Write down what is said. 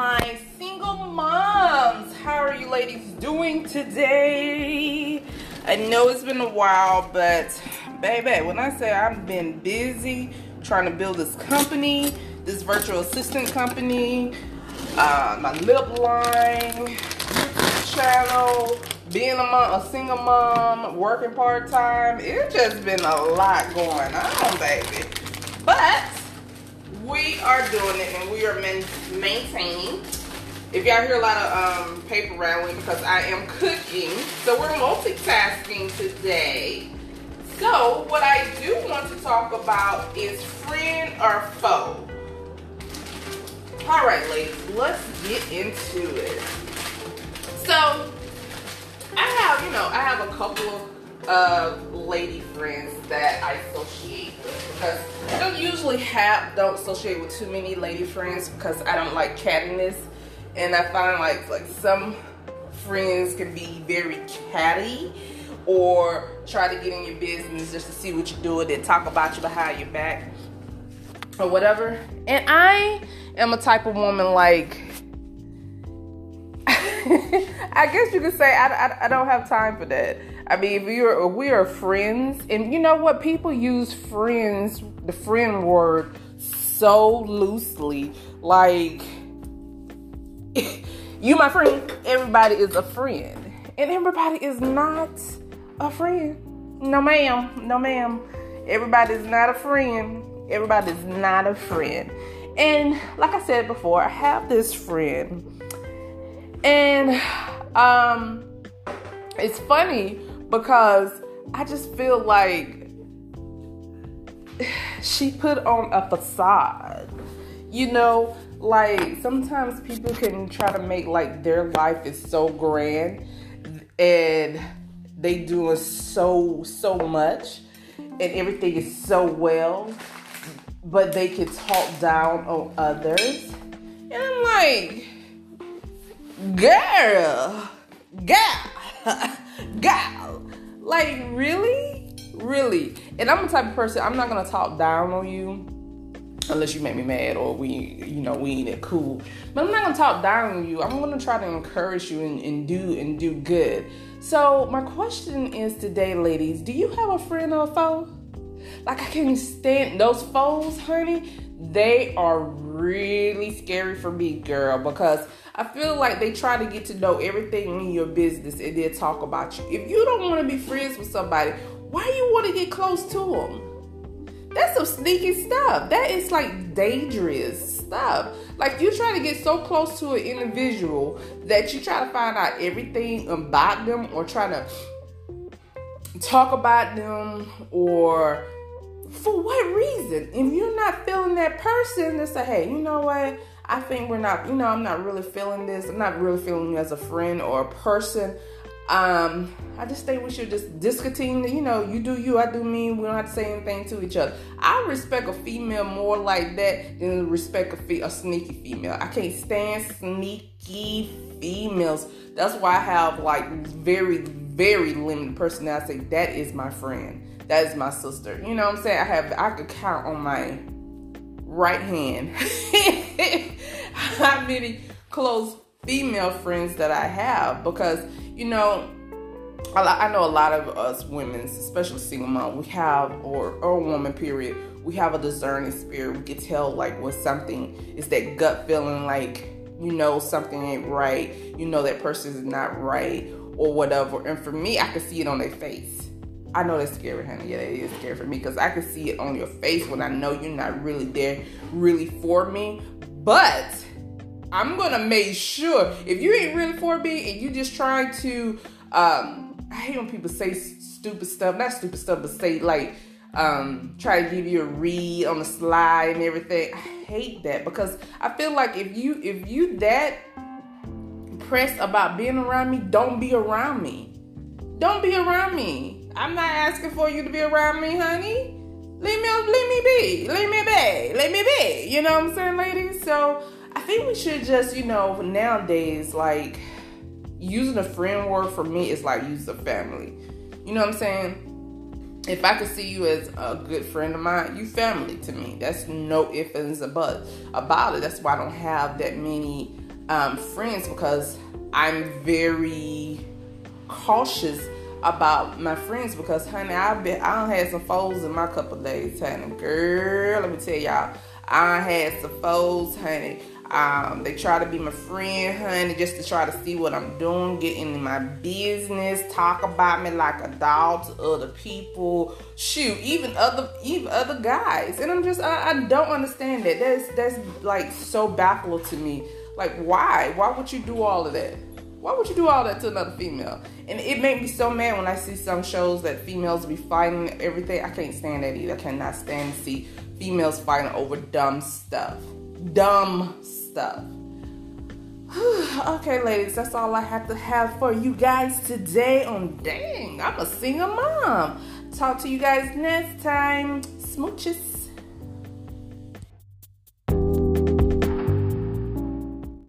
my single moms. How are you ladies doing today? I know it's been a while, but baby, when I say I've been busy trying to build this company, this virtual assistant company, uh, my lip line, channel, being a mom, a single mom, working part time, it's just been a lot going on, baby. But we are doing it and we are maintaining. If y'all hear a lot of um, paper rattling because I am cooking, so we're multitasking today. So what I do want to talk about is friend or foe. All right, ladies, let's get into it. So I have, you know, I have a couple of lady friends that I associate with because I don't usually have, don't associate with too many lady friends because I don't like cattiness. And I find like, like some friends can be very catty or try to get in your business just to see what you're doing and talk about you behind your back or whatever. And I am a type of woman like, I guess you could say I, I, I, don't have time for that. I mean, if are we are friends, and you know what? People use friends, the friend word, so loosely. Like, you my friend. Everybody is a friend, and everybody is not a friend. No, ma'am. No, ma'am. Everybody is not a friend. Everybody is not a friend. And like I said before, I have this friend and um, it's funny because I just feel like she put on a facade. You know, like sometimes people can try to make like their life is so grand and they doing so so much and everything is so well but they can talk down on others and i'm like girl, girl, girl. Like, really? Really? And I'm the type of person, I'm not gonna talk down on you unless you make me mad or we, you know, we ain't that cool. But I'm not gonna talk down on you. I'm gonna try to encourage you and, and do and do good. So my question is today, ladies, do you have a friend or a foe? Like I can't stand those foes, honey. They are really scary for me, girl, because I feel like they try to get to know everything in your business and then talk about you. If you don't want to be friends with somebody, why you want to get close to them? That's some sneaky stuff. That is like dangerous stuff. Like you try to get so close to an individual that you try to find out everything about them or try to talk about them or for what reason? If you're not feeling that person, to say, hey, you know what? I think we're not, you know, I'm not really feeling this. I'm not really feeling you as a friend or a person. Um, I just think we should just discontinue, you know, you do you, I do me. We don't have to say anything to each other. I respect a female more like that than respect a, fe- a sneaky female. I can't stand sneaky females. That's why I have like very, very limited personality. That is my friend. That is my sister. You know what I'm saying? I have I could count on my right hand how many close female friends that I have because you know I know a lot of us women, especially single mom, we have or or woman period, we have a discerning spirit. We can tell like when something is that gut feeling like you know something ain't right, you know that person is not right or whatever. And for me, I can see it on their face. I know that's scary, honey. Yeah, it is scary for me because I can see it on your face when I know you're not really there, really for me. But I'm gonna make sure if you ain't really for me and you just trying to, um, I hate when people say stupid stuff, not stupid stuff, but say like, um, try to give you a read on the slide and everything. I hate that because I feel like if you if you that pressed about being around me, don't be around me. Don't be around me. I'm not asking for you to be around me, honey. Leave me, leave me be. Leave me be. Leave me be. You know what I'm saying, ladies? So I think we should just, you know, nowadays, like using a friend word for me is like using a family. You know what I'm saying? If I could see you as a good friend of mine, you family to me. That's no ifs and buts about it. That's why I don't have that many um, friends because I'm very cautious about my friends because honey, I've been I don't had some foes in my couple days, honey. Girl, let me tell y'all, I had some foes, honey. Um, they try to be my friend, honey, just to try to see what I'm doing, get into my business, talk about me like a dog to other people. Shoot, even other even other guys. And I'm just I, I don't understand that. That's that's like so baffled to me. Like why? Why would you do all of that? Why would you do all that to another female? And it made me so mad when I see some shows that females be fighting everything. I can't stand that either. I cannot stand to see females fighting over dumb stuff. Dumb stuff. okay, ladies, that's all I have to have for you guys today on Dang, I'm a single mom. Talk to you guys next time. Smooches.